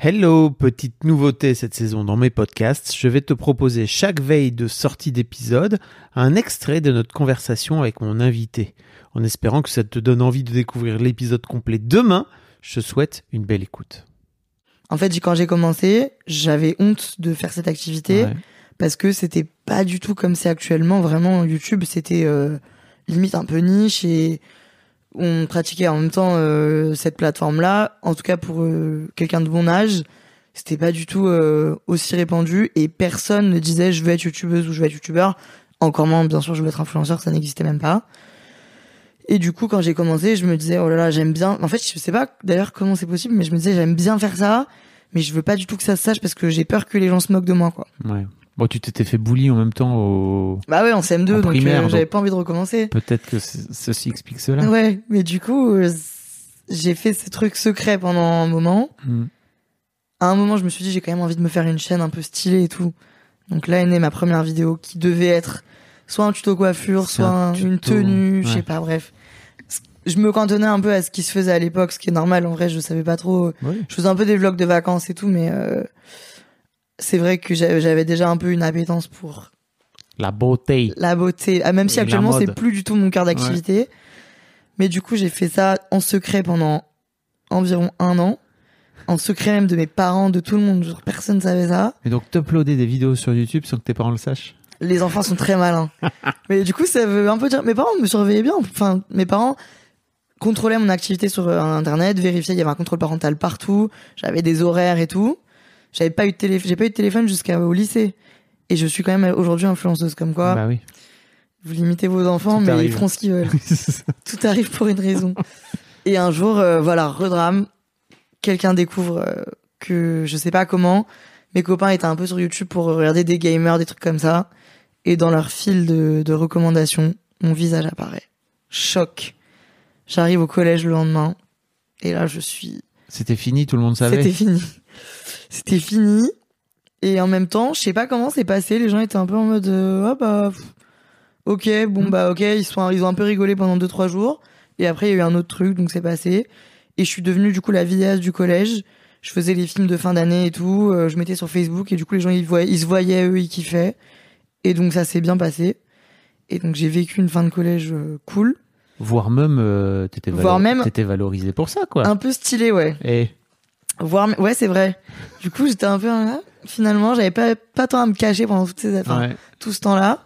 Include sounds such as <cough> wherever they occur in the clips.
Hello, petite nouveauté cette saison dans mes podcasts, je vais te proposer chaque veille de sortie d'épisode un extrait de notre conversation avec mon invité. En espérant que ça te donne envie de découvrir l'épisode complet demain, je te souhaite une belle écoute. En fait, quand j'ai commencé, j'avais honte de faire cette activité Ouais. parce que c'était pas du tout comme c'est actuellement. Vraiment, YouTube, c'était euh, limite un peu niche et on pratiquait en même temps euh, cette plateforme-là. En tout cas, pour euh, quelqu'un de bon âge, c'était pas du tout euh, aussi répandu et personne ne disait je veux être youtubeuse ou je veux être youtubeur. Encore moins, bien sûr, je veux être influenceur, ça n'existait même pas. Et du coup, quand j'ai commencé, je me disais, oh là là, j'aime bien. En fait, je sais pas d'ailleurs comment c'est possible, mais je me disais, j'aime bien faire ça, mais je veux pas du tout que ça se sache parce que j'ai peur que les gens se moquent de moi, quoi. Ouais. Bon, tu t'étais fait bully en même temps au... Bah ouais, en CM2, En donc euh, j'avais pas envie de recommencer. Peut-être que ceci explique cela. Ouais, mais du coup, euh, j'ai fait ces trucs secrets pendant un moment. Hmm. À un moment, je me suis dit, j'ai quand même envie de me faire une chaîne un peu stylée et tout. Donc là est née ma première vidéo qui devait être soit un tuto coiffure, soit un un- une tenue, je sais pas, bref. Je me cantonnais un peu à ce qui se faisait à l'époque, ce qui est normal. En vrai, je savais pas trop. Je faisais un peu des vlogs de vacances et tout, mais euh, c'est vrai que j'avais déjà un peu une appétence pour La beauté. la beauté. Ah, même si Et actuellement c'est plus du tout mon cœur d'activité. Mais du coup, j'ai fait ça en secret pendant environ un an. En secret même de mes parents, de tout le monde. Genre, personne savait ça. Et donc, t'uploader des vidéos sur YouTube sans que tes parents le sachent Les enfants sont très malins. <laughs> Mais du coup, ça veut un peu dire. Mes parents me surveillaient bien. Enfin, mes parents contrôlaient mon activité sur euh, Internet, vérifiaient. Il y avait un contrôle parental partout. J'avais des horaires et tout. J'avais pas eu de téléphone. J'ai pas eu de téléphone jusqu'au lycée. Et je suis quand même aujourd'hui influenceuse comme quoi. Bah oui. Vous limitez vos enfants, Tout mais arrive. ils feront ce qu'ils veulent. <laughs> Tout arrive pour une raison. Et un jour, euh, voilà, redrame. Quelqu'un découvre euh, que je sais pas comment. Mes copains étaient un peu sur YouTube pour regarder des gamers, des trucs comme ça. Et dans leur fil de, de recommandations, mon visage apparaît. Choc. J'arrive au collège le lendemain. Et là, je suis C'était fini, tout le monde savait. c'était fini. C'était fini. Et en même temps, je sais pas comment c'est passé. Les gens étaient un peu en mode, euh, ah bah, pff, ok, bon Mm. bah ok. Ils sont, ils ont un peu rigolé pendant deux trois jours. Et après, il y a eu un autre truc, donc c'est passé. Et je suis devenue du coup la vidéaste du collège. Je faisais les films de fin d'année et tout. euh, je mettais sur Facebook et du coup les gens ils voyaient, ils se voyaient eux, ils kiffaient. Et donc ça s'est bien passé. Et donc j'ai vécu une fin de collège euh, cool, Voire même, euh, t'étais Voire même- valorisé pour ça, quoi. un peu stylé ouais. Et Voir, ouais, c'est vrai. Du coup, j'étais un peu, ah, finalement, j'avais pas, pas tant à me cacher pendant toutes ces, enfin, ouais. tout ce temps-là.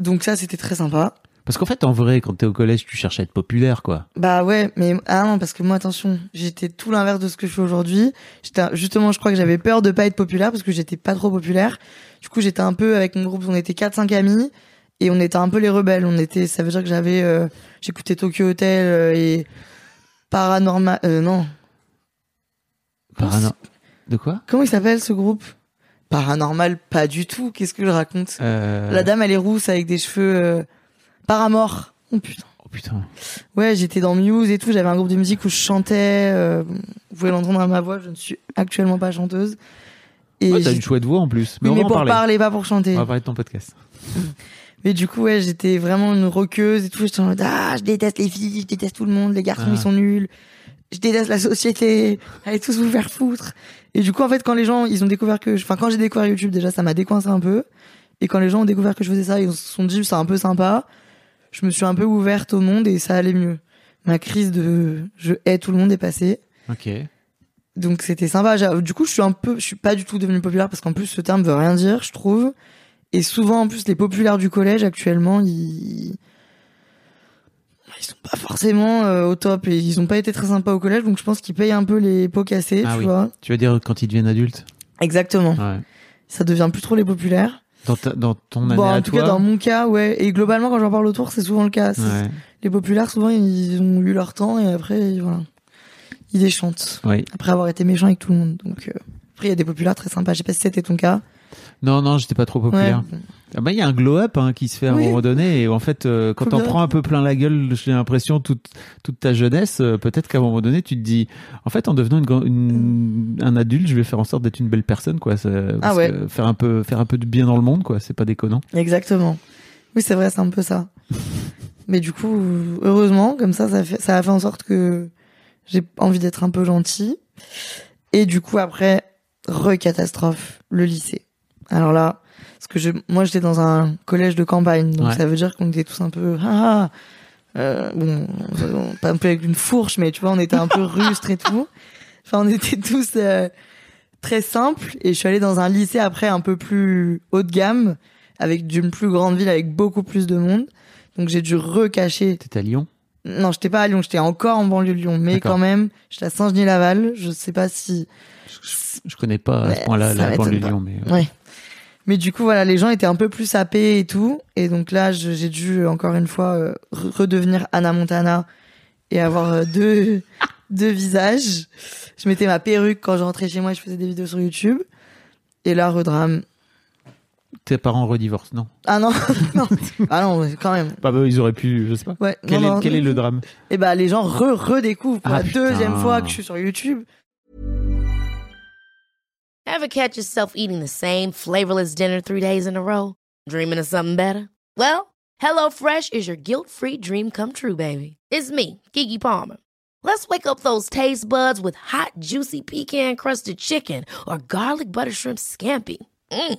Donc ça, c'était très sympa. Parce qu'en fait, en vrai, quand t'es au collège, tu cherches à être populaire, quoi. Bah ouais, mais, ah non, parce que moi, attention, j'étais tout l'inverse de ce que je fais aujourd'hui. J'étais, justement, je crois que j'avais peur de pas être populaire parce que j'étais pas trop populaire. Du coup, j'étais un peu avec mon groupe, on était 4-5 amis et on était un peu les rebelles. On était, ça veut dire que j'avais, euh, j'écoutais Tokyo Hotel euh, et Paranormal, euh, non. Parano- De quoi? Comment il s'appelle ce groupe? Paranormal, pas du tout. Qu'est-ce que je raconte? Euh... La dame, elle est rousse avec des cheveux Paramore. Oh putain. Oh putain. Ouais, j'étais dans Muse et tout. J'avais un groupe de musique où je chantais. vous pouvez l'entendre à ma voix. Je ne suis actuellement pas chanteuse. Et Ouais, t'as une chouette voix en plus. Mais Oui, on mais pour parler. parler, pas pour chanter. On va parler de ton podcast. Mais du coup, ouais, j'étais vraiment une roqueuse et tout. J'étais en mode, ah, je déteste les filles, je déteste tout le monde, les garçons, Ah. ils sont nuls. Je déteste la société. <laughs> Allez tous vous faire foutre. Et du coup, en fait, quand les gens, ils ont découvert que, enfin, quand j'ai découvert YouTube, déjà, ça m'a décoincé un peu. Et quand les gens ont découvert que je faisais ça, ils se sont dit, c'est un peu sympa. Je me suis un peu ouverte au monde et ça allait mieux. Ma crise de je hais tout le monde est passée. Ok. Donc c'était sympa. Du coup, je suis un peu, je suis pas du tout devenue populaire parce qu'en plus ce terme veut rien dire, je trouve. Et souvent, en plus, les populaires du collège actuellement, ils ils sont pas forcément euh, au top et ils ont pas été très sympas au collège, donc je pense qu'ils payent un peu les pots cassés, Ah tu oui. vois. Tu veux dire quand ils deviennent adultes? Exactement. Ouais. Ça devient plus trop les populaires. Dans, ta- dans ton année Bon, à en tout toi cas, dans mon cas, ouais. Et globalement, quand j'en parle autour, c'est souvent le cas. Ouais. Les populaires, souvent, ils ont eu leur temps et après, voilà. Ils déchantent. Après avoir été méchants avec tout le monde. Donc, euh, après, il y a des populaires très sympas. Je sais pas si c'était ton cas. Non, non, j'étais pas trop populaire. Ouais. Ah bah, il y a un glow-up hein, qui se fait à un Oui. moment donné et en fait euh, quand bien. prends un peu plein la gueule j'ai l'impression toute toute ta jeunesse euh, peut-être qu'à un moment donné tu te dis en fait en devenant une, grand- une- un adulte je vais faire en sorte d'être une belle personne quoi Ça- Ah ouais. faire un peu faire un peu de bien dans le monde quoi c'est pas déconnant Exactement. Oui, c'est vrai, c'est un peu ça. <laughs> Mais du coup, heureusement, comme ça, ça, fait, ça a fait en sorte que j'ai envie d'être un peu gentil. Et du coup, après, recatastrophe, le lycée. Alors là, parce que je, moi, j'étais dans un collège de campagne, donc Ouais. ça veut dire qu'on était tous un peu, ah, ah, euh, bon, on- pas un peu avec une fourche, mais tu vois, on était un peu <laughs> rustres et tout. Enfin, on était tous euh, très simples. Et je suis allée dans un lycée après un peu plus haut de gamme, avec d'une plus grande ville, avec beaucoup plus de monde. Donc j'ai dû recacher. t'étais à Lyon? Non, j'étais pas à Lyon, j'étais encore en banlieue de Lyon, mais quand même, j'étais à Saint-Genis-Laval. Je sais pas si. je connais pas à ce Ouais, point-là la banlieue de. Lyon mais euh, Ouais. Mais du coup, voilà, les gens étaient un peu plus sapés et tout. Et donc là, j'ai dû encore une fois euh, re- redevenir Anna Montana et avoir euh, deux, <laughs> deux visages. Je mettais ma perruque quand je rentrais chez moi et je faisais des vidéos sur YouTube. Et là, redrame. Tes parents redivorcent non? Ah non, <laughs> non. Ah non, mais quand même. bah, bah, ils auraient pu je sais pas Ouais. quel, non, est, non, quel est le drame? Et bah, les gens re redécouvrent pour Ah, la deuxième putain. fois que je suis sur YouTube. Ever catch yourself eating the same flavorless dinner three days in a row? Dreaming of something better? Well, HelloFresh is your guilt-free dream come true, baby. It's me, Kiki Palmer. Let's wake up those taste buds with hot, juicy pecan-crusted chicken or garlic butter shrimp scampi. Mm.